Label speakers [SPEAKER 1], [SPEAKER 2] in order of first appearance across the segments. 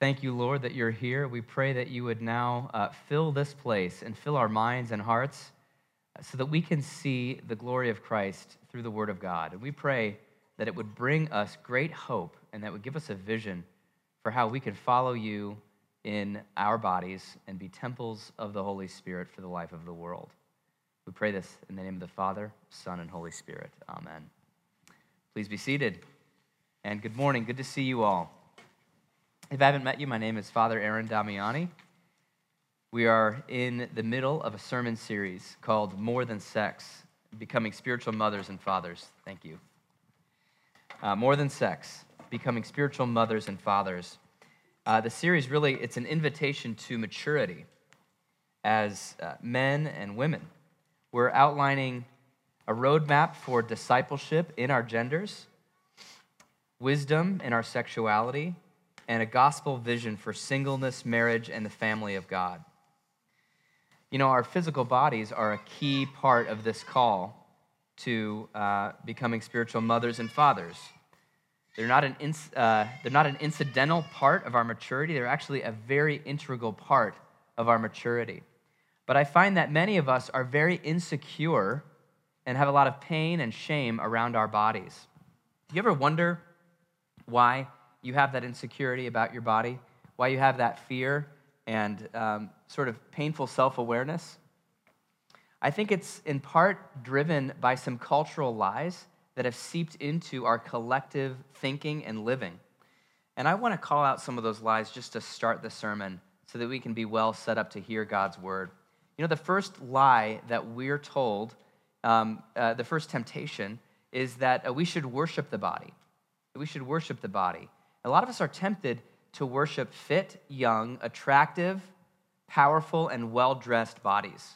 [SPEAKER 1] Thank you, Lord, that you're here. We pray that you would now uh, fill this place and fill our minds and hearts so that we can see the glory of Christ through the Word of God. And we pray that it would bring us great hope and that would give us a vision for how we can follow you in our bodies and be temples of the Holy Spirit for the life of the world. We pray this in the name of the Father, Son, and Holy Spirit. Amen. Please be seated. And good morning. Good to see you all. If I haven't met you, my name is Father Aaron Damiani. We are in the middle of a sermon series called More Than Sex Becoming Spiritual Mothers and Fathers. Thank you. Uh, More Than Sex Becoming Spiritual Mothers and Fathers. Uh, the series really, it's an invitation to maturity as uh, men and women. We're outlining a roadmap for discipleship in our genders, wisdom in our sexuality, and a gospel vision for singleness, marriage, and the family of God. You know, our physical bodies are a key part of this call to uh, becoming spiritual mothers and fathers. They're not, an uh, they're not an incidental part of our maturity, they're actually a very integral part of our maturity. But I find that many of us are very insecure and have a lot of pain and shame around our bodies. Do you ever wonder why you have that insecurity about your body? Why you have that fear and um, sort of painful self awareness? I think it's in part driven by some cultural lies that have seeped into our collective thinking and living. And I want to call out some of those lies just to start the sermon so that we can be well set up to hear God's word. You know, the first lie that we're told, um, uh, the first temptation, is that uh, we should worship the body. We should worship the body. A lot of us are tempted to worship fit, young, attractive, powerful, and well dressed bodies.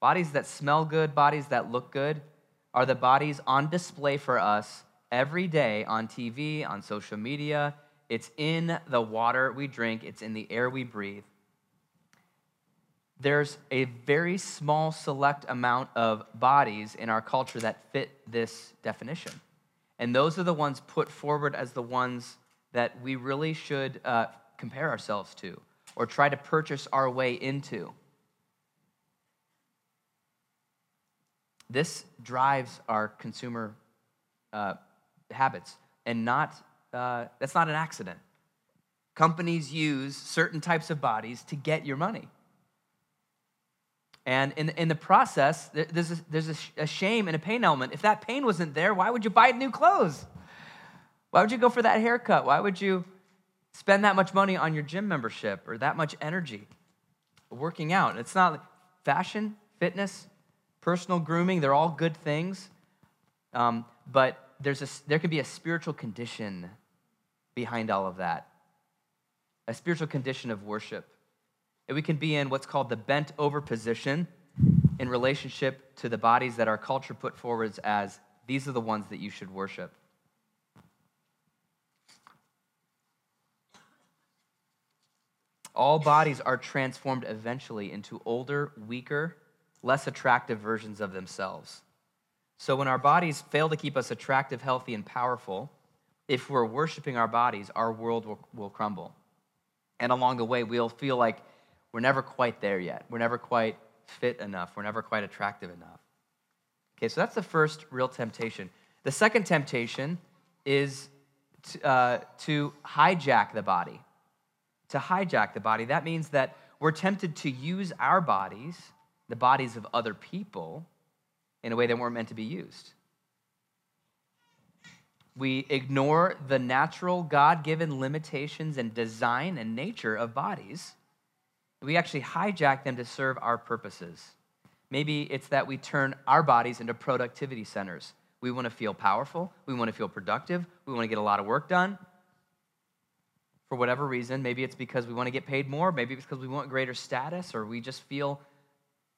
[SPEAKER 1] Bodies that smell good, bodies that look good, are the bodies on display for us every day on TV, on social media. It's in the water we drink, it's in the air we breathe. There's a very small, select amount of bodies in our culture that fit this definition. And those are the ones put forward as the ones that we really should uh, compare ourselves to or try to purchase our way into. This drives our consumer uh, habits, and not, uh, that's not an accident. Companies use certain types of bodies to get your money. And in, in the process, there's, a, there's a, shame and a pain element. If that pain wasn't there, why would you buy new clothes? Why would you go for that haircut? Why would you spend that much money on your gym membership or that much energy working out? It's not fashion, fitness, personal grooming, they're all good things. Um, but there's a, there can be a spiritual condition behind all of that, a spiritual condition of worship. And we can be in what's called the bent over position in relationship to the bodies that our culture put forwards as these are the ones that you should worship. All bodies are transformed eventually into older, weaker, less attractive versions of themselves. So when our bodies fail to keep us attractive, healthy, and powerful, if we're worshiping our bodies, our world will, will crumble. And along the way, we'll feel like we're never quite there yet. We're never quite fit enough. We're never quite attractive enough. Okay, so that's the first real temptation. The second temptation is uh, to hijack the body to hijack the body. That means that we're tempted to use our bodies, the bodies of other people, in a way that weren't meant to be used. We ignore the natural, God given limitations and design and nature of bodies. We actually hijack them to serve our purposes. Maybe it's that we turn our bodies into productivity centers. We want to feel powerful. We want to feel productive. We want to get a lot of work done for whatever reason. Maybe it's because we want to get paid more. Maybe it's because we want greater status, or we just feel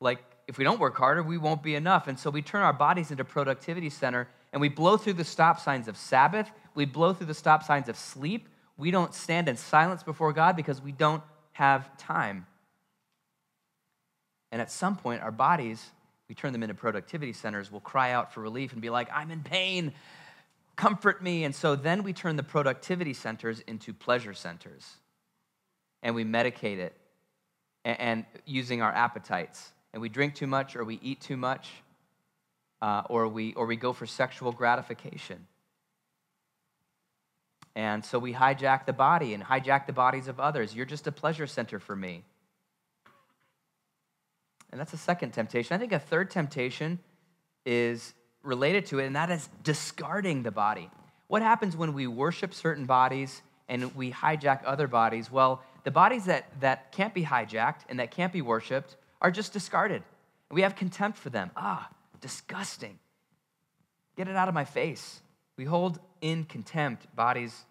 [SPEAKER 1] like if we don't work harder, we won't be enough. And so we turn our bodies into productivity center and we blow through the stop signs of Sabbath. We blow through the stop signs of sleep. We don't stand in silence before God because we don't have time. And at some point, our bodies, we turn them into productivity centers, will cry out for relief and be like, I'm in pain comfort me. And so then we turn the productivity centers into pleasure centers. and we medicate it and, and using our appetites. And we drink too much or we eat too much uh, or, we, or we go for sexual gratification. And so we hijack the body and hijack the bodies of others. You're just a pleasure center for me. And that's a second temptation. I think a third temptation is related to it, and that is discarding the body. What happens when we worship certain bodies and we hijack other bodies? Well, the bodies that, that can't be hijacked and that can't be worshiped are just discarded. We have contempt for them. Ah, disgusting. Get it out of my face. We hold in contempt bodies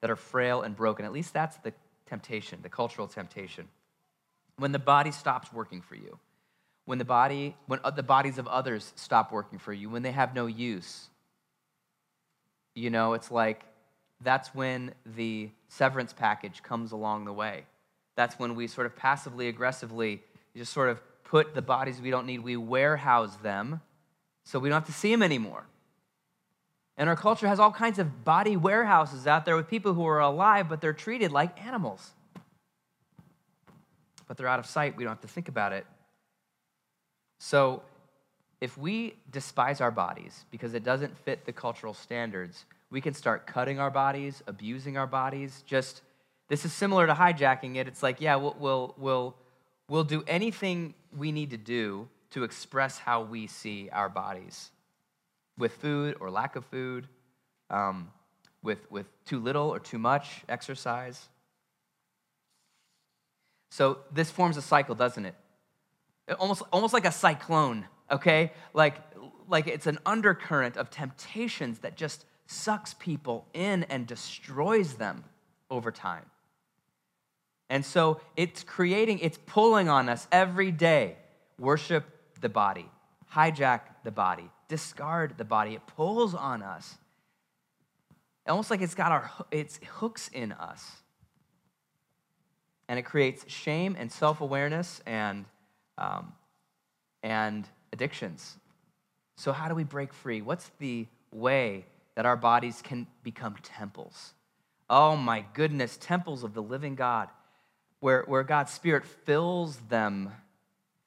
[SPEAKER 1] that are frail and broken. At least that's the temptation, the cultural temptation. When the body stops working for you, when the body, when the bodies of others stop working for you, when they have no use, you know, it's like that's when the severance package comes along the way. That's when we sort of passively aggressively just sort of put the bodies we don't need, we warehouse them so we don't have to see them anymore. And our culture has all kinds of body warehouses out there with people who are alive, but they're treated like animals. But they're out of sight. We don't have to think about it. So if we despise our bodies because it doesn't fit the cultural standards, we can start cutting our bodies, abusing our bodies. Just this is similar to hijacking it. It's like, yeah, we'll, we'll, we'll, we'll do anything we need to do to express how we see our bodies with food or lack of food, um, with, with too little or too much exercise. So this forms a cycle, doesn't it? Almost, almost like a cyclone, okay? Like, like it's an undercurrent of temptations that just sucks people in and destroys them over time. And so it's creating, it's pulling on us every day. Worship the body, hijack the body, discard the body. It pulls on us. Almost like it's got our it's hooks in us. And it creates shame and self-awareness and um, and addictions. So how do we break free? What's the way that our bodies can become temples. Oh my goodness, temples of the living God, where, where God's Spirit fills them.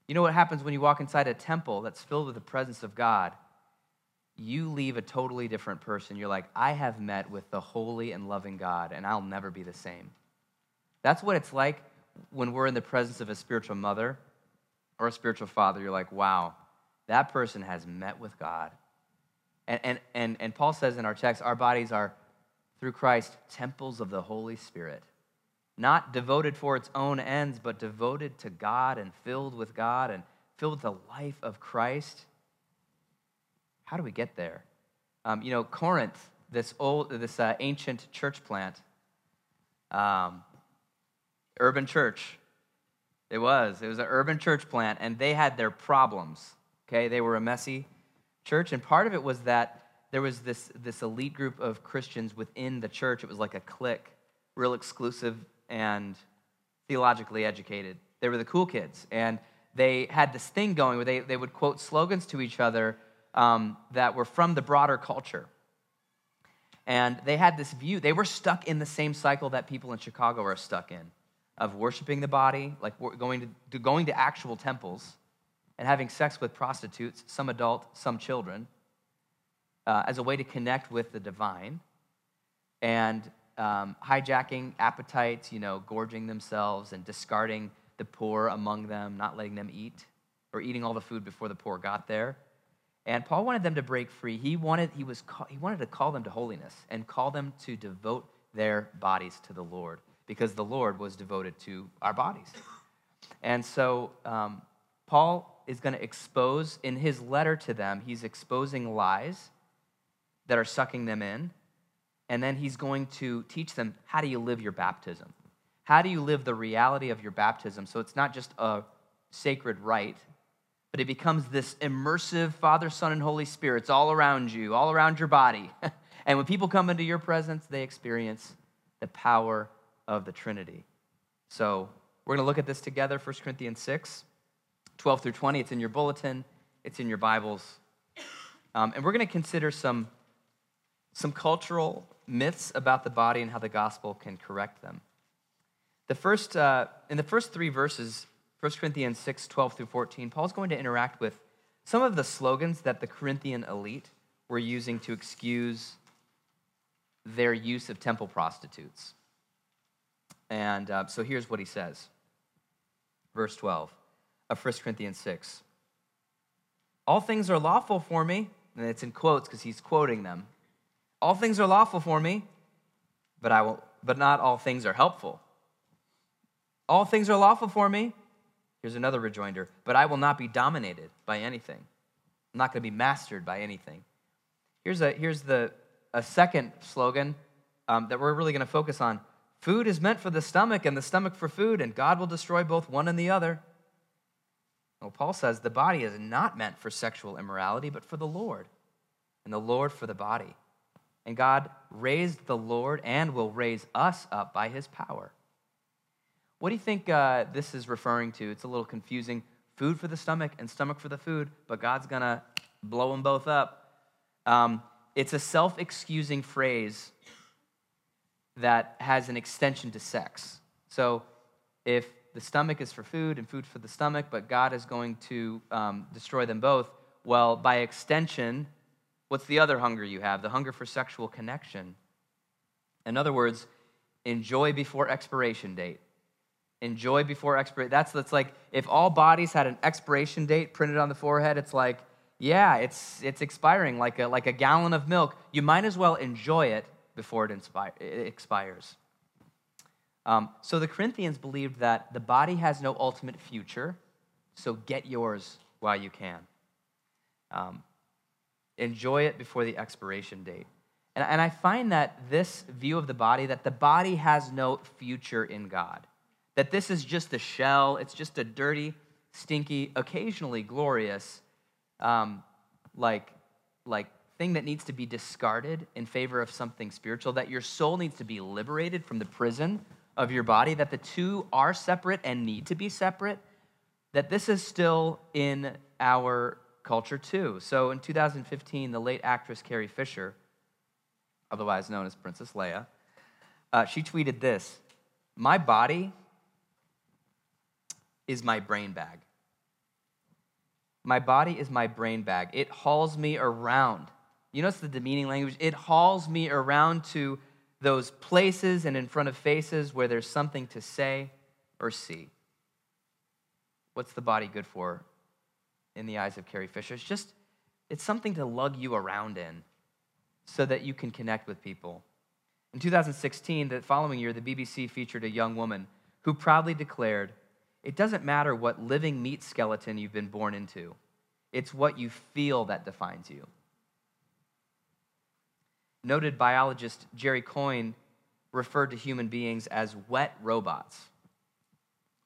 [SPEAKER 1] You know what happens when you walk inside a temple that's filled with the presence of God? You leave a totally different person. You're like, I have met with the holy and loving God, and I'll never be the same. That's what it's like when we're in the presence of a spiritual mother or a spiritual father. You're like, wow, that person has met with God and, and, and, and Paul says in our text, our bodies are, through Christ, temples of the Holy Spirit. Not devoted for its own ends, but devoted to God and filled with God and filled with the life of Christ. How do we get there? Um, you know, Corinth, this old, this uh, ancient church plant, um, urban church. It was. It was an urban church plant, and they had their problems. Okay, they were a messy church. And part of it was that there was this, this elite group of Christians within the church. It was like a clique, real exclusive and theologically educated. They were the cool kids. And they had this thing going where they, they would quote slogans to each other um, that were from the broader culture. And they had this view, they were stuck in the same cycle that people in Chicago are stuck in of worshiping the body, like going to, going to actual temples and having sex with prostitutes, some adult, some children, uh, as a way to connect with the divine, and um, hijacking appetites, you know, gorging themselves and discarding the poor among them, not letting them eat, or eating all the food before the poor got there. And Paul wanted them to break free. He wanted, he, was, he wanted to call them to holiness and call them to devote their bodies to the Lord because the Lord was devoted to our bodies. And so um, Paul is going to expose, in his letter to them, he's exposing lies that are sucking them in. And then he's going to teach them how do you live your baptism? How do you live the reality of your baptism so it's not just a sacred rite, but it becomes this immersive Father, Son, and Holy Spirit. It's all around you, all around your body. and when people come into your presence, they experience the power of the Trinity. So we're going to look at this together, 1 Corinthians 6. 12 through 20. It's in your bulletin, it's in your Bibles. Um, and we're going to consider some, some cultural myths about the body and how the gospel can correct them. The first, uh, in the first three verses, 1 Corinthians 6, 12 through 14, Paul's going to interact with some of the slogans that the Corinthian elite were using to excuse their use of temple prostitutes. And uh, so here's what he says. Verse 12 of 1 Corinthians 6. All things are lawful for me, and it's in quotes because he's quoting them. All things are lawful for me, but I will but not all things are helpful. All things are lawful for me. Here's another rejoinder, but I will not be dominated by anything. I'm not going to be mastered by anything. Here's a here's the a second slogan um, that we're really going to focus on. Food is meant for the stomach, and the stomach for food, and God will destroy both one and the other. Well, Paul says the body is not meant for sexual immorality, but for the Lord, and the Lord for the body. And God raised the Lord and will raise us up by his power. What do you think uh, this is referring to? It's a little confusing. Food for the stomach and stomach for the food, but God's going to blow them both up. Um, it's a self excusing phrase that has an extension to sex. So if the stomach is for food and food for the stomach, but God is going to um, destroy them both, well, by extension, what's the other hunger you have? The hunger for sexual connection. In other words, enjoy before expiration date. Enjoy before expiration. That's, that's like if all bodies had an expiration date printed on the forehead, it's like, yeah, it's, it's expiring like a, like a gallon of milk. You might as well enjoy it before it, inspire, it expires. Um, so the Corinthians believed that the body has no ultimate future, so get yours while you can. Um, enjoy it before the expiration date. And, and I find that this view of the body, that the body has no future in God, that this is just a shell, it's just a dirty, stinky, occasionally glorious, um, like, like thing that needs to be discarded in favor of something spiritual, that your soul needs to be liberated from the prison of your body, that the two are separate and need to be separate, that this is still in our culture too. So in 2015, the late actress Carrie Fisher, otherwise known as Princess Leia, uh, she tweeted this My body is my brain bag. My body is my brain bag. It hauls me around you notice the demeaning language? It hauls me around to those places and in front of faces where there's something to say or see. What's the body good for in the eyes of Carrie Fisher? It's just, it's something to lug you around in so that you can connect with people. In 2016, the following year, the BBC featured a young woman who proudly declared, It doesn't matter what living meat skeleton you've been born into, it's what you feel that defines you. Noted biologist Jerry Coyne referred to human beings as wet robots.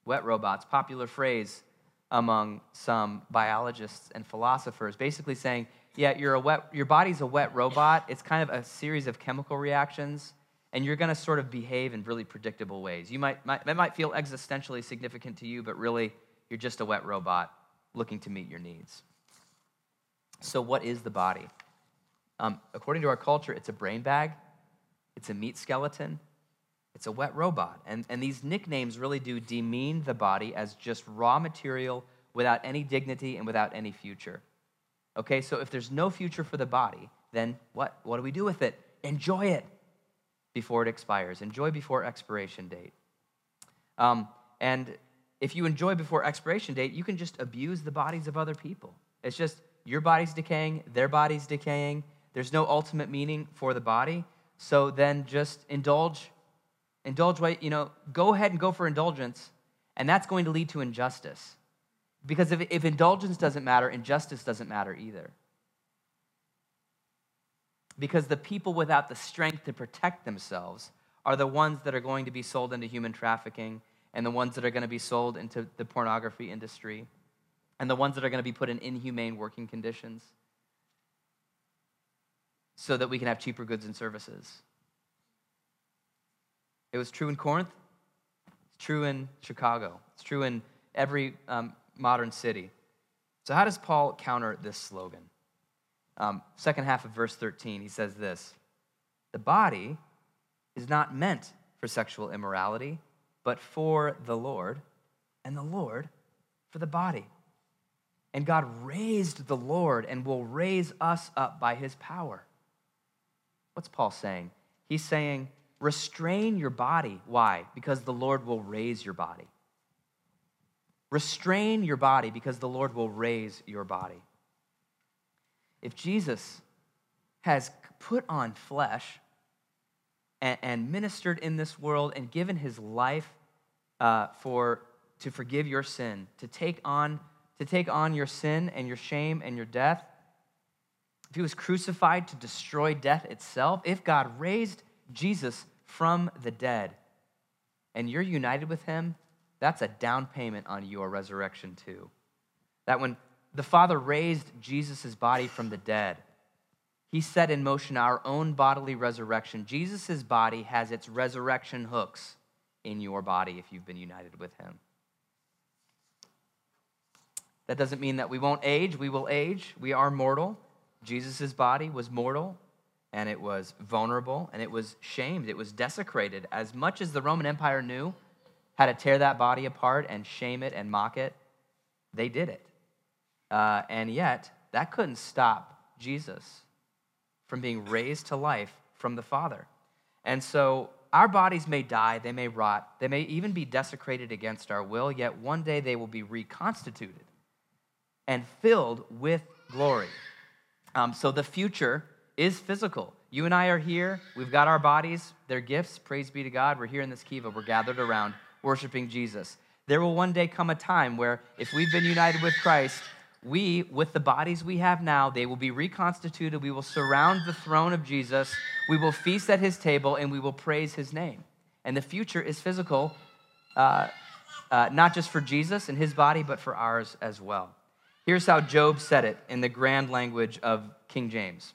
[SPEAKER 1] Wet robots, popular phrase among some biologists and philosophers, basically saying, yeah, you're a wet, your body's a wet robot. It's kind of a series of chemical reactions, and you're going to sort of behave in really predictable ways. You might, might, might feel existentially significant to you, but really, you're just a wet robot looking to meet your needs. So, what is the body? Um, according to our culture, it's a brain bag, it's a meat skeleton, it's a wet robot. And, and these nicknames really do demean the body as just raw material without any dignity and without any future. Okay, so if there's no future for the body, then what? What do we do with it? Enjoy it before it expires. Enjoy before expiration date. Um, and if you enjoy before expiration date, you can just abuse the bodies of other people. It's just your body's decaying, their body's decaying, there's no ultimate meaning for the body. So then just indulge, indulge, you know, go ahead and go for indulgence, and that's going to lead to injustice. Because if, if indulgence doesn't matter, injustice doesn't matter either. Because the people without the strength to protect themselves are the ones that are going to be sold into human trafficking and the ones that are going to be sold into the pornography industry and the ones that are going to be put in inhumane working conditions so that we can have cheaper goods and services. It was true in Corinth, it's true in Chicago, it's true in every um, modern city. So, how does Paul counter this slogan? Um, second half of verse 13, he says this The body is not meant for sexual immorality, but for the Lord, and the Lord for the body. And God raised the Lord and will raise us up by his power. What's Paul saying? He's saying, restrain your body. Why? Because the Lord will raise your body. Restrain your body because the Lord will raise your body. If Jesus has put on flesh and, and ministered in this world and given his life uh, for, to forgive your sin, to take, on, to take on your sin and your shame and your death, if he was crucified to destroy death itself, if God raised Jesus from the dead and you're united with him, that's a down payment on your resurrection too. That when the Father raised Jesus' body from the dead, he set in motion our own bodily resurrection. Jesus' body has its resurrection hooks in your body if you've been united with him. That doesn't mean that we won't age. We will age. We are mortal. Jesus' body was mortal and it was vulnerable and it was shamed. It was desecrated. As much as the Roman Empire knew how to tear that body apart and shame it and mock it, they did it. Uh, and yet, that couldn't stop Jesus from being raised to life from the Father. And so, our bodies may die, they may rot, they may even be desecrated against our will, yet one day they will be reconstituted and filled with glory. Um, so, the future is physical. You and I are here. We've got our bodies, they're gifts. Praise be to God. We're here in this kiva. We're gathered around worshiping Jesus. There will one day come a time where, if we've been united with Christ, we, with the bodies we have now, they will be reconstituted. We will surround the throne of Jesus. We will feast at his table and we will praise his name. And the future is physical, uh, uh, not just for Jesus and his body, but for ours as well. Here's how Job said it in the grand language of King James.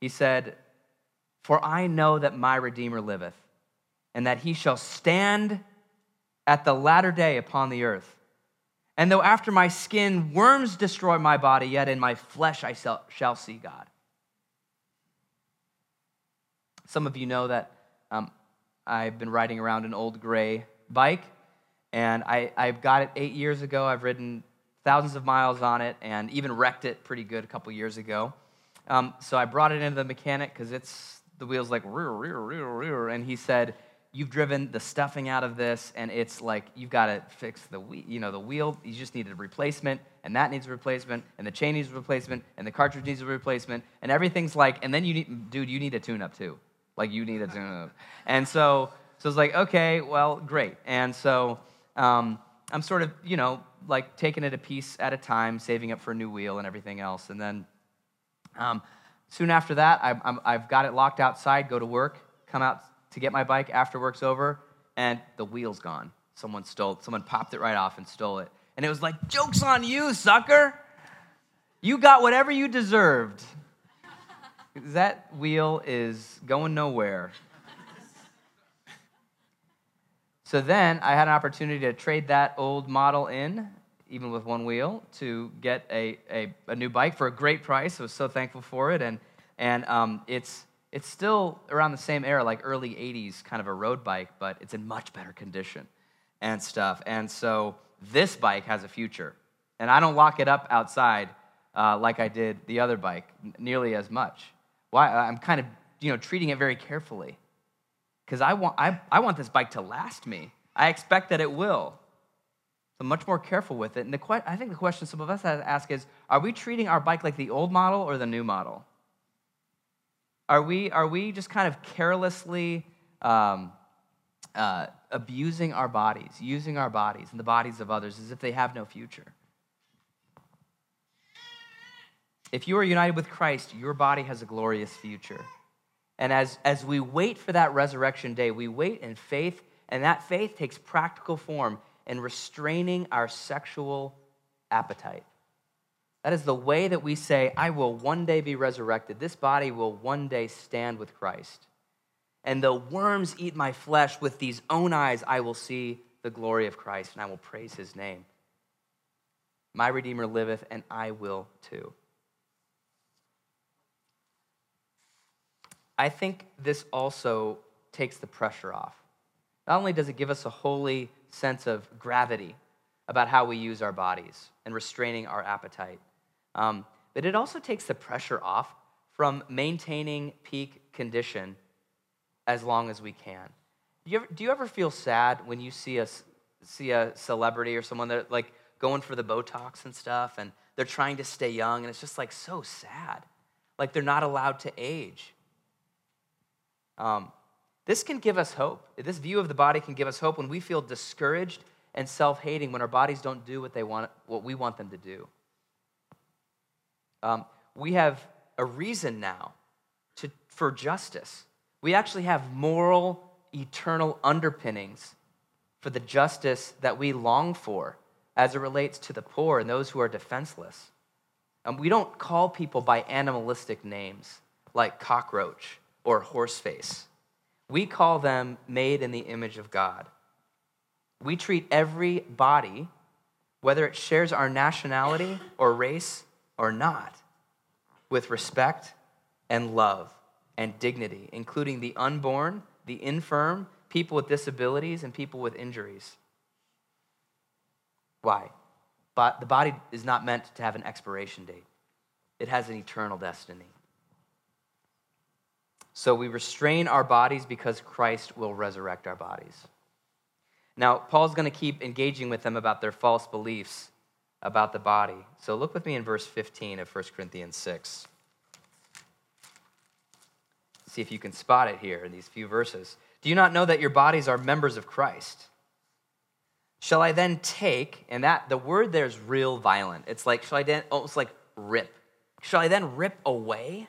[SPEAKER 1] He said, For I know that my Redeemer liveth, and that he shall stand at the latter day upon the earth. And though after my skin worms destroy my body, yet in my flesh I shall see God. Some of you know that um, I've been riding around an old gray bike, and I, I got it eight years ago. I've ridden thousands of miles on it and even wrecked it pretty good a couple years ago. Um, so I brought it into the mechanic because it's the wheels like rear, rear, rear, rear, and he said, you've driven the stuffing out of this and it's like you've got to fix the wheel. you know the wheel you just need a replacement and that needs a replacement and the chain needs a replacement and the cartridge needs a replacement and everything's like and then you need dude you need a tune up too like you need a tune up and so so it's like okay well great and so um, i'm sort of you know like taking it a piece at a time saving up for a new wheel and everything else and then um, soon after that I, i've got it locked outside go to work come out to get my bike after work's over, and the wheel's gone. Someone stole. Someone popped it right off and stole it. And it was like, joke's on you, sucker. You got whatever you deserved. that wheel is going nowhere. So then I had an opportunity to trade that old model in, even with one wheel, to get a, a, a new bike for a great price. I was so thankful for it. And, and um, it's, it's still around the same era, like early 80s, kind of a road bike, but it's in much better condition and stuff. And so this bike has a future. And I don't lock it up outside uh, like I did the other bike nearly as much. Why? I'm kind of you know treating it very carefully because I want I, I want this bike to last me. I expect that it will. So much more careful with it. And the que- I think the question some of us have to ask is: Are we treating our bike like the old model or the new model? Are we, are we just kind of carelessly um, uh, abusing our bodies, using our bodies and the bodies of others as if they have no future? If you are united with Christ, your body has a glorious future. And as, as we wait for that resurrection day, we wait in faith, and that faith takes practical form in restraining our sexual appetite. That is the way that we say, I will one day be resurrected. This body will one day stand with Christ. And though worms eat my flesh, with these own eyes I will see the glory of Christ and I will praise his name. My Redeemer liveth, and I will too. I think this also takes the pressure off. Not only does it give us a holy sense of gravity about how we use our bodies and restraining our appetite, um, but it also takes the pressure off from maintaining peak condition as long as we can. Do you ever, do you ever feel sad when you see a, see a celebrity or someone that like going for the Botox and stuff and they're trying to stay young and it's just like so sad? Like they're not allowed to age. Um, this can give us hope. This view of the body can give us hope when we feel discouraged and self-hating when our bodies don't do what they want, what we want them to do. Um, we have a reason now to, for justice. We actually have moral, eternal underpinnings for the justice that we long for as it relates to the poor and those who are defenseless. And we don't call people by animalistic names like cockroach or horseface. We call them made in the image of God. We treat every body, whether it shares our nationality or race or not, with respect and love and dignity, including the unborn, the infirm, people with disabilities, and people with injuries. Why? But the body is not meant to have an expiration date, it has an eternal destiny. So we restrain our bodies because Christ will resurrect our bodies. Now, Paul's going to keep engaging with them about their false beliefs about the body. So look with me in verse 15 of 1 Corinthians 6. See if you can spot it here in these few verses. Do you not know that your bodies are members of Christ? Shall I then take, and that the word there is real violent. It's like, shall I then almost like rip? Shall I then rip away?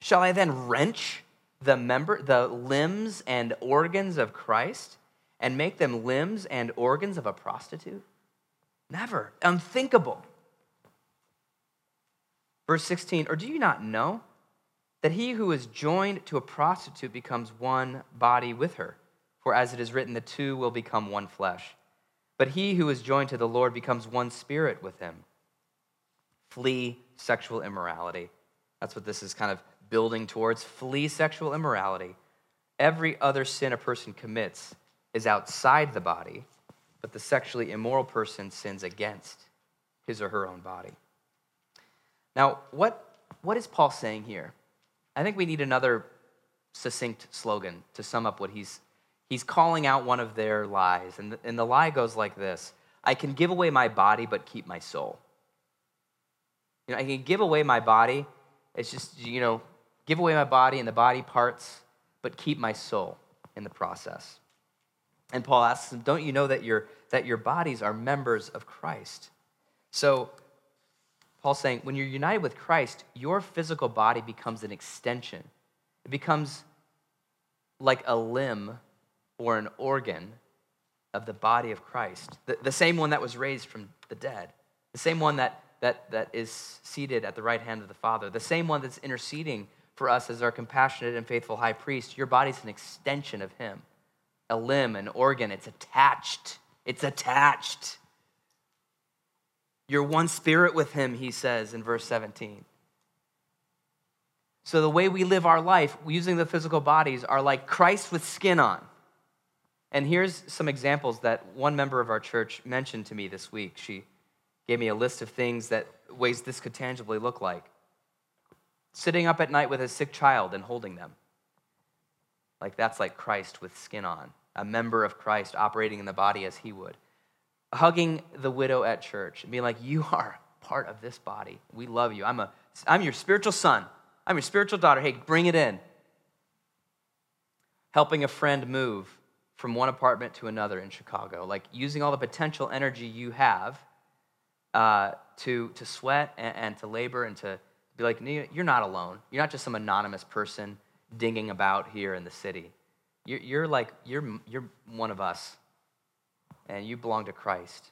[SPEAKER 1] Shall I then wrench the member, the limbs and organs of Christ and make them limbs and organs of a prostitute? Never. Unthinkable. Verse 16, or do you not know that he who is joined to a prostitute becomes one body with her? For as it is written, the two will become one flesh. But he who is joined to the Lord becomes one spirit with him. Flee sexual immorality. That's what this is kind of building towards. Flee sexual immorality. Every other sin a person commits is outside the body, but the sexually immoral person sins against his or her own body. Now, what, what is Paul saying here? I think we need another succinct slogan to sum up what he's he's calling out one of their lies. And the, and the lie goes like this I can give away my body, but keep my soul. You know, I can give away my body. It's just, you know, give away my body and the body parts, but keep my soul in the process. And Paul asks them, Don't you know that your, that your bodies are members of Christ? So, Paul's saying, when you're united with Christ, your physical body becomes an extension. It becomes like a limb or an organ of the body of Christ, the, the same one that was raised from the dead, the same one that, that, that is seated at the right hand of the Father, the same one that's interceding for us as our compassionate and faithful high priest. Your body's an extension of him, a limb, an organ. It's attached. It's attached. You're one spirit with him, he says in verse 17. So the way we live our life using the physical bodies are like Christ with skin on. And here's some examples that one member of our church mentioned to me this week. She gave me a list of things that ways this could tangibly look like. Sitting up at night with a sick child and holding them. Like that's like Christ with skin on, a member of Christ operating in the body as he would. Hugging the widow at church and being like, You are part of this body. We love you. I'm, a, I'm your spiritual son. I'm your spiritual daughter. Hey, bring it in. Helping a friend move from one apartment to another in Chicago, like using all the potential energy you have uh, to, to sweat and, and, to labor and to be like, you're not alone. You're not just some anonymous person dinging about here in the city. You're, you're like, you're, you're one of us, and you belong to Christ.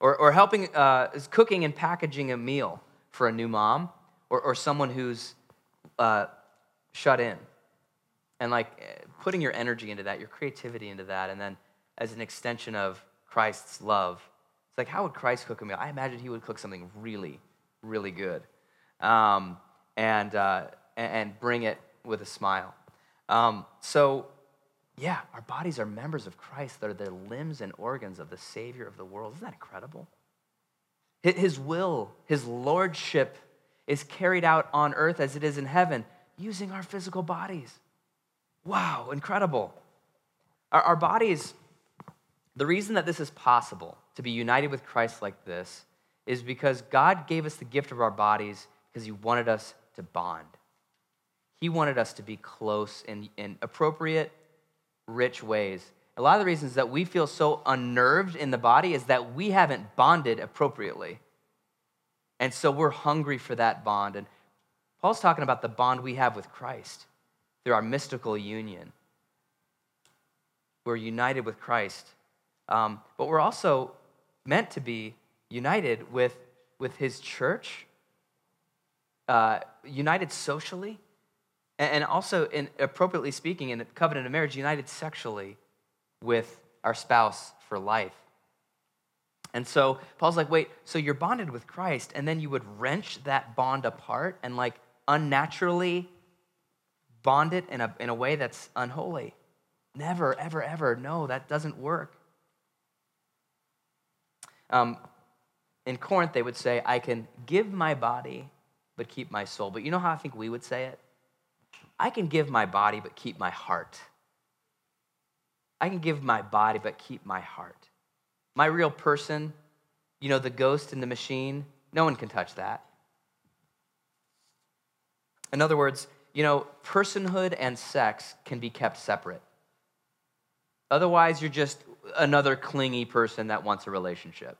[SPEAKER 1] Or, or helping, uh, is cooking and packaging a meal for a new mom or, or someone who's uh, shut in and like eh, putting your energy into that, your creativity into that, and then as an extension of Christ's love. It's like, how would Christ cook a meal? I imagine he would cook something really, really good um, and, uh, and bring it with a smile. Um, so Yeah, our bodies are members of Christ. They're the limbs and organs of the Savior of the world. Isn't that incredible? His will, his lordship is carried out on earth as it is in heaven using our physical bodies. Wow, incredible. Our, our bodies, the reason that this is possible to be united with Christ like this is because God gave us the gift of our bodies because he wanted us to bond. He wanted us to be close in, in appropriate, rich ways. A lot of the reasons that we feel so unnerved in the body is that we haven't bonded appropriately. And so we're hungry for that bond. And Paul's talking about the bond we have with Christ through our mystical union. We're united with Christ. Um, but we're also meant to be united with, with his church, uh, united socially, and also, in, appropriately speaking, in a covenant of marriage, united sexually with our spouse for life. And so Paul's like, wait, so you're bonded with Christ, and then you would wrench that bond apart and like unnaturally bond it in a, in a way that's unholy. Never, ever, ever. No, that doesn't work. Um, in Corinth, they would say, I can give my body, but keep my soul. But you know how I think we would say it? I can give my body, but keep my heart. I can give my body, but keep my heart. My real person, you know, the ghost in the machine, no one can touch that. In other words, you know, personhood and sex can be kept separate. Otherwise, you're just another clingy person that wants a relationship.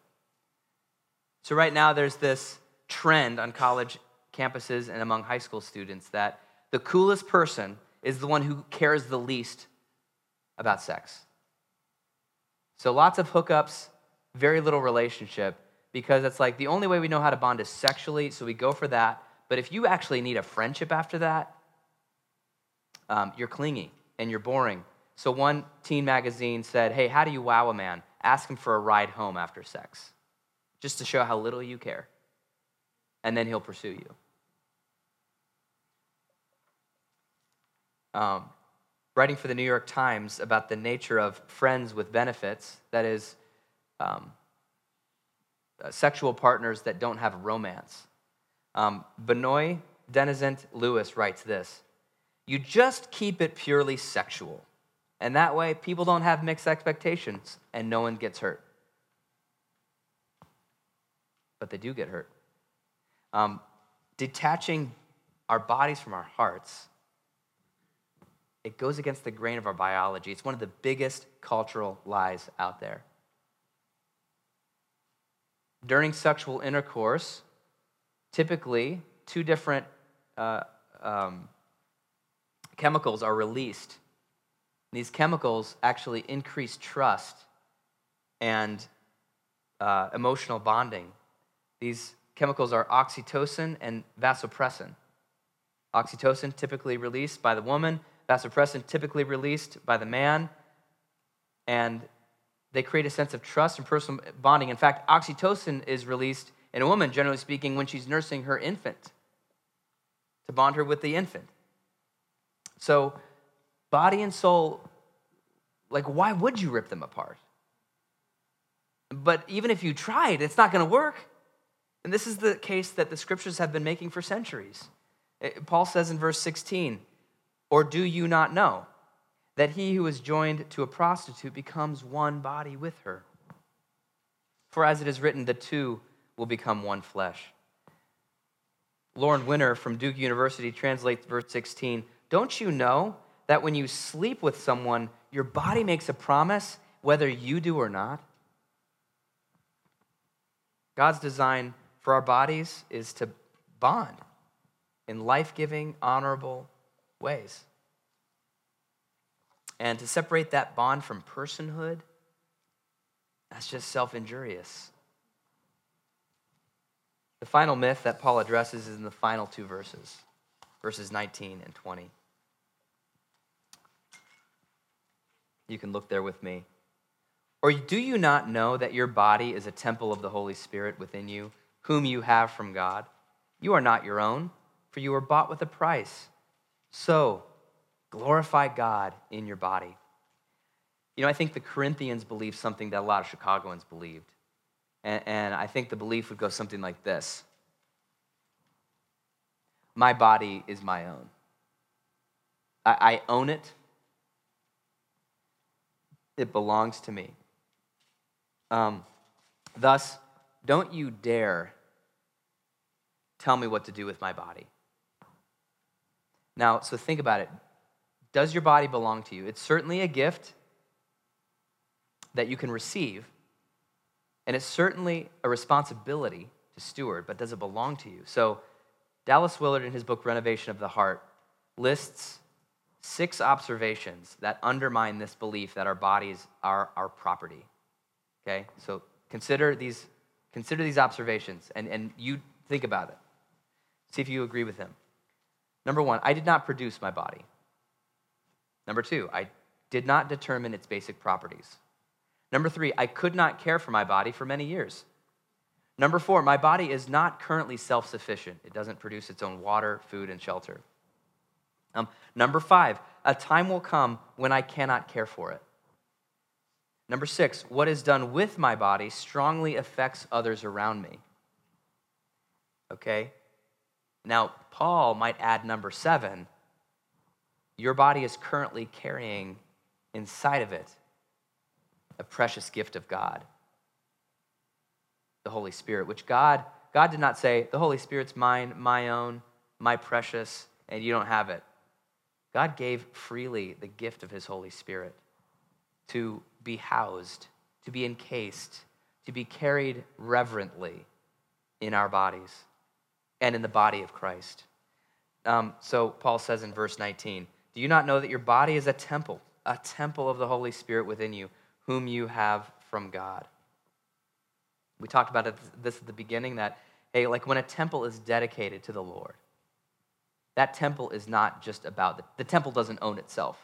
[SPEAKER 1] So, right now, there's this trend on college campuses and among high school students that the coolest person is the one who cares the least about sex. So, lots of hookups, very little relationship, because it's like the only way we know how to bond is sexually, so we go for that. But if you actually need a friendship after that, um, you're clingy and you're boring. So, one teen magazine said, Hey, how do you wow a man? Ask him for a ride home after sex just to show how little you care. And then he'll pursue you. Um, writing for the New York Times about the nature of friends with benefits, that is, um, uh, sexual partners that don't have romance. Um, Benoit Denizet-Lewis writes this You just keep it purely sexual. And that way, people don't have mixed expectations and no one gets hurt but they do get hurt. Um, detaching our bodies from our hearts, it goes against the grain of our biology. It's one of the biggest cultural lies out there. During sexual intercourse, typically two different uh, um, chemicals are released. These chemicals actually increase trust and uh, emotional bonding these chemicals are oxytocin and vasopressin. Oxytocin typically released by the woman, vasopressin typically released by the man, and they create a sense of trust and personal bonding. In fact, oxytocin is released in a woman, generally speaking, when she's nursing her infant to bond her with the infant. So, body and soul, like, why would you rip them apart? But even if you tried, it's not going to work. And this is the case that the scriptures have been making for centuries. Eh, Paul says in verse 16, Or do you not know that he who is joined to a prostitute becomes one body with her? For as it is written, the two will become one flesh. Lauren Winner from Duke University translates verse 16 Don't you know that when you sleep with someone, your body makes a promise whether you do or not? God's design for our bodies is to bond in life giving, honorable ways. And to separate that bond from personhood, that's just self injurious. The final myth that Paul addresses is in the final two verses, verses 19 and 20. You can look there with me. Or do you not know that your body is a temple of the Holy Spirit within you? whom you have from God. You are not your own, for you were bought with a price. So glorify God in your body. You know, I think the Corinthians believed something that a lot of Chicagoans believed. And, and I think the belief would go something like this My body is my own. I, I own it, it belongs to me. Um, thus, don't you dare tell me what to do with my body. Now, so think about it. Does your body belong to you? It's certainly a gift that you can receive, and it's certainly a responsibility to steward, but does it belong to you? So, Dallas Willard, in his book Renovation of the Heart, lists six observations that undermine this belief that our bodies are our property. Okay? So, consider these, consider these observations, and, and you think about it. See if you agree with him. Number one, I did not produce my body. Number two, I did not determine its basic properties. Number three, I could not care for my body for many years. Number four, my body is not currently self sufficient. It doesn't produce its own water, food, and shelter. Um, number five, a time will come when I cannot care for it. Number six, what is done with my body strongly affects others around me. Okay? Now, Paul might add number seven your body is currently carrying inside of it a precious gift of God, the Holy Spirit, which God, God did not say, the Holy Spirit's mine, my own, my precious, and you don't have it. God gave freely the gift of his Holy Spirit to be housed, to be encased, to be carried reverently in our bodies and in the body of Christ. Um, so Paul says in verse 19, Do you not know that your body is a temple, a temple of the Holy Spirit within you, whom you have from God? We talked about this at the beginning that, hey, like when a temple is dedicated to the Lord, that temple is not just about, the, the temple doesn't own itself.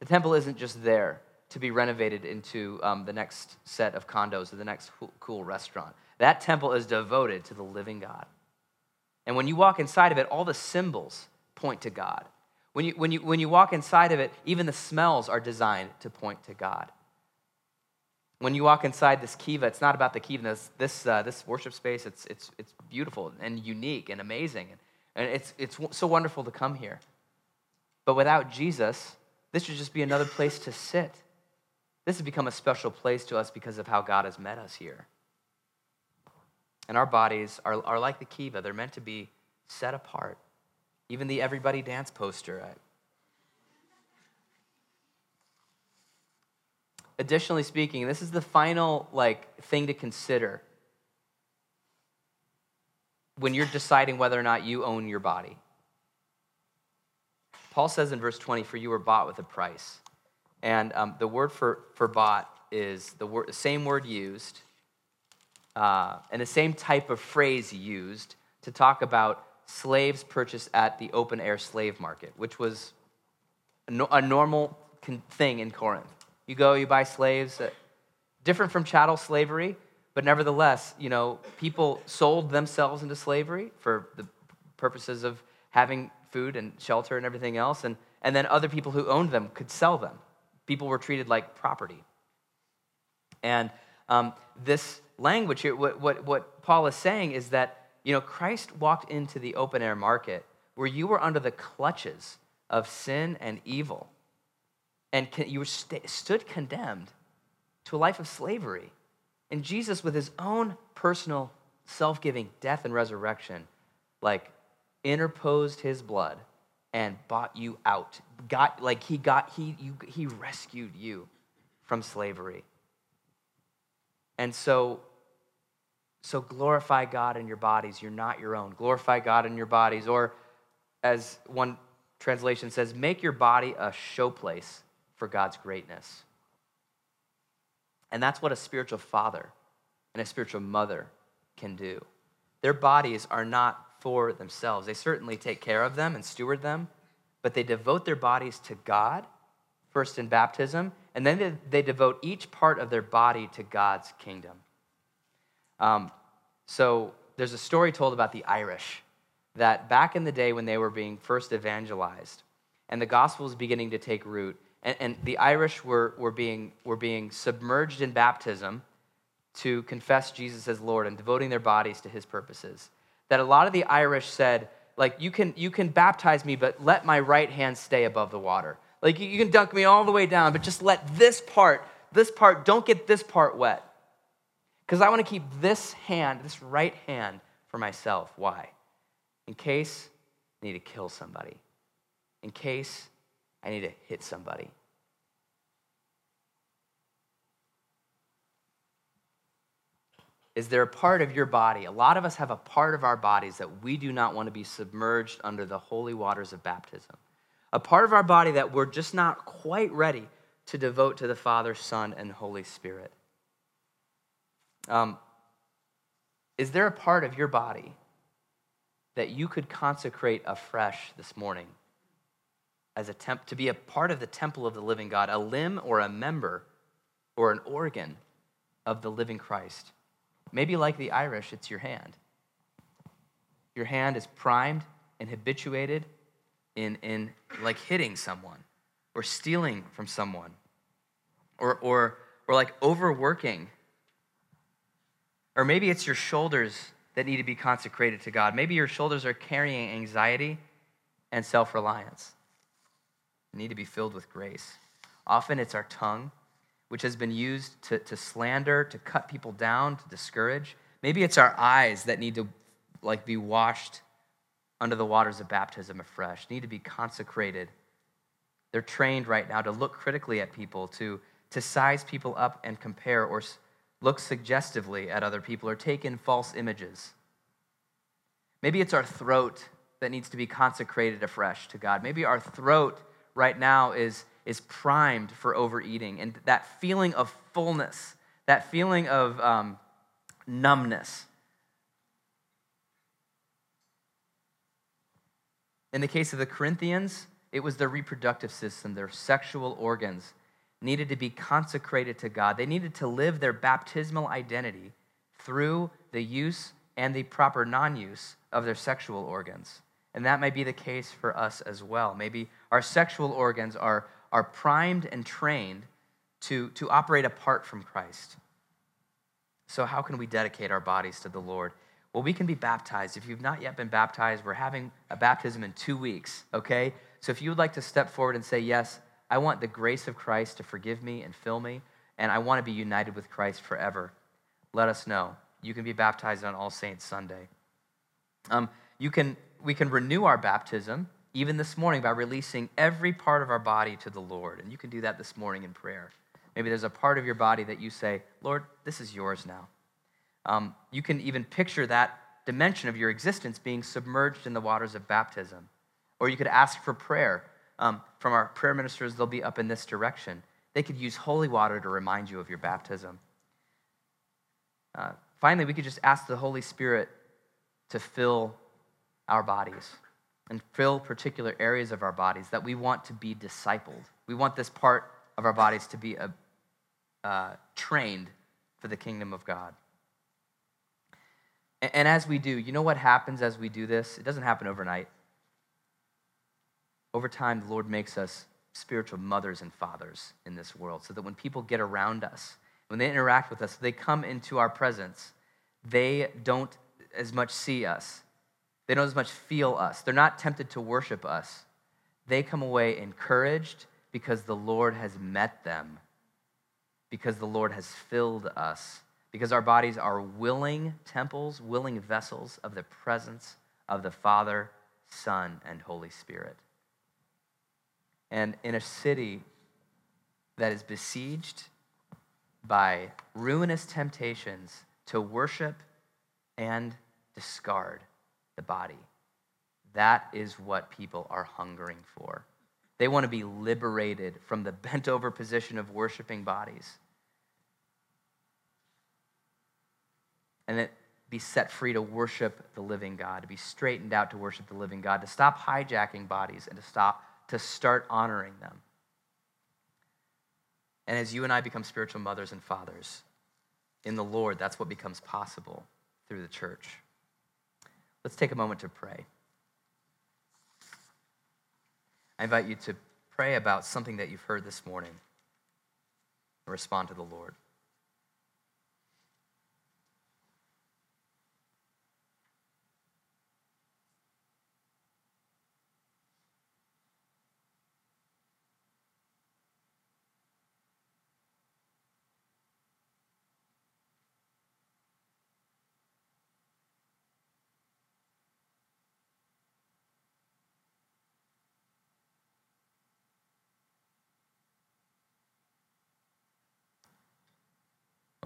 [SPEAKER 1] The temple isn't just there to be renovated into um, the next set of condos or the next cool restaurant. That temple is devoted to the living God. And when you walk inside of it, all the symbols point to God. When you, when you, when you walk inside of it, even the smells are designed to point to God. When you walk inside this kiva, it's not about the kiva. This, this, uh, this worship space, it's, it's, it's beautiful and unique and amazing. And it's, it's so wonderful to come here. But without Jesus, this would just be another place to sit. This has become a special place to us because of how God has met us here. And our bodies are, are like the kiva, they're meant to be set apart. Even the Everybody Dance poster. Additionally speaking, this is the final like thing to consider when you're deciding whether or not you own your body. Paul says in verse 20, For you were bought with a price. And um, the word for, for bought is the, word, the same word used uh, and the same type of phrase used to talk about slaves purchased at the open air slave market, which was a, no, a normal thing in Corinth. You go, you buy slaves, uh, different from chattel slavery, but nevertheless, you know, people sold themselves into slavery for the purposes of having food and shelter and everything else, and, and then other people who owned them could sell them. People were treated like property. And um, this language here, what, what, what Paul is saying is that, you know, Christ walked into the open air market where you were under the clutches of sin and evil, and you st- stood condemned to a life of slavery. And Jesus, with his own personal self giving death and resurrection, like interposed his blood and bought you out. Got like he got he you, he rescued you from slavery. And so, so glorify God in your bodies. You're not your own. Glorify God in your bodies. Or, as one translation says, make your body a showplace for God's greatness. And that's what a spiritual father and a spiritual mother can do. Their bodies are not for themselves. They certainly take care of them and steward them, but they devote their bodies to God, first in baptism, and then they, they devote each part of their body to God's kingdom. Um, so there's a story told about the Irish that back in the day when they were being first evangelized and the gospel was beginning to take root, and, and the Irish were, were, being, were being submerged in baptism to confess Jesus as Lord and devoting their bodies to his purposes. That a lot of the Irish said, like, you can, you can baptize me, but let my right hand stay above the water. Like, you can dunk me all the way down, but just let this part, this part, don't get this part wet. Because I want to keep this hand, this right hand, for myself. Why? In case I need to kill somebody, in case I need to hit somebody. Is there a part of your body? A lot of us have a part of our bodies that we do not want to be submerged under the holy waters of baptism. A part of our body that we're just not quite ready to devote to the Father, Son, and Holy Spirit. Um, is there a part of your body that you could consecrate afresh this morning as a temp to be a part of the temple of the living God, a limb or a member or an organ of the living Christ? Maybe like the Irish, it's your hand. Your hand is primed and habituated in, in like hitting someone or stealing from someone or, or, or like overworking. Or maybe it's your shoulders that need to be consecrated to God. Maybe your shoulders are carrying anxiety and self reliance, need to be filled with grace. Often it's our tongue which has been used to, to slander, to cut people down, to discourage. Maybe it's our eyes that need to like be washed under the waters of baptism afresh, need to be consecrated. They're trained right now to look critically at people, to, to size people up and compare, or look suggestively at other people, or take in false images. Maybe it's our throat that needs to be consecrated afresh to God. Maybe our throat right now is is primed for overeating. And that feeling of fullness, that feeling of um, numbness. In the case of the Corinthians, it was their reproductive system, their sexual organs needed to be consecrated to God. They needed to live their baptismal identity through the use and the proper non use of their sexual organs. And that might be the case for us as well. Maybe our sexual organs are are primed and trained to, to operate apart from Christ. So, how can we dedicate our bodies to the Lord? Well, we can be baptized. If you've not yet been baptized, we're having a baptism in two weeks, okay? So, if you would like to step forward and say, Yes, I want the grace of Christ to forgive me and fill me, and I want to be united with Christ forever, let us know. You can be baptized on All Saints Sunday. Um, you can, we can renew our baptism even this morning by releasing every part of our body to the Lord. And you can do that this morning in prayer. Maybe there's a part of your body that you say, Lord, this is yours now. Um, you can even picture that dimension of your existence being submerged in the waters of baptism. Or you could ask for prayer. Um, from our prayer ministers, they'll be up in this direction. They could use holy water to remind you of your baptism. Uh, finally, we could just ask the Holy Spirit to fill our bodies and fill particular areas of our bodies that we want to be discipled. We want this part of our bodies to be a, uh, uh, trained for the kingdom of God. And, as we do, you know what happens as we do this? It doesn't happen overnight. Over time, the Lord makes us spiritual mothers and fathers in this world so that when people get around us, when they interact with us, they come into our presence, they don't as much see us they don't as much feel us. They're not tempted to worship us. They come away encouraged because the Lord has met them, because the Lord has filled us, because our bodies are willing temples, willing vessels of the presence of the Father, Son, and Holy Spirit. And in a city that is besieged by ruinous temptations to worship and discard, the body. That is what people are hungering for. They want to be liberated from the bent over position of worshiping bodies. And that be set free to worship the living God, to be straightened out to worship the living God, to stop hijacking bodies and to stop to start honoring them. And as you and I become spiritual mothers and fathers in the Lord, that's what becomes possible through the church. Let's take a moment to pray. I invite you to pray about something that you've heard this morning and respond to the Lord.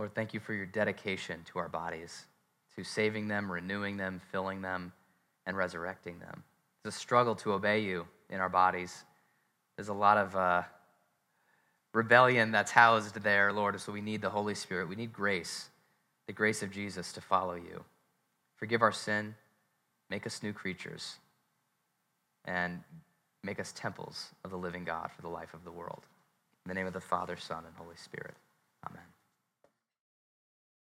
[SPEAKER 1] Lord, thank you for your dedication to our bodies, to saving them, renewing them, filling them, and resurrecting them. It's a struggle to obey you in our bodies. There's a lot of uh, rebellion that's housed there, Lord, so we need the Holy Spirit. We need grace, the grace of Jesus to follow you. Forgive our sin, make us new creatures, and make us temples of the living God for the life of the world. In the name of the Father, Son, and Holy Spirit.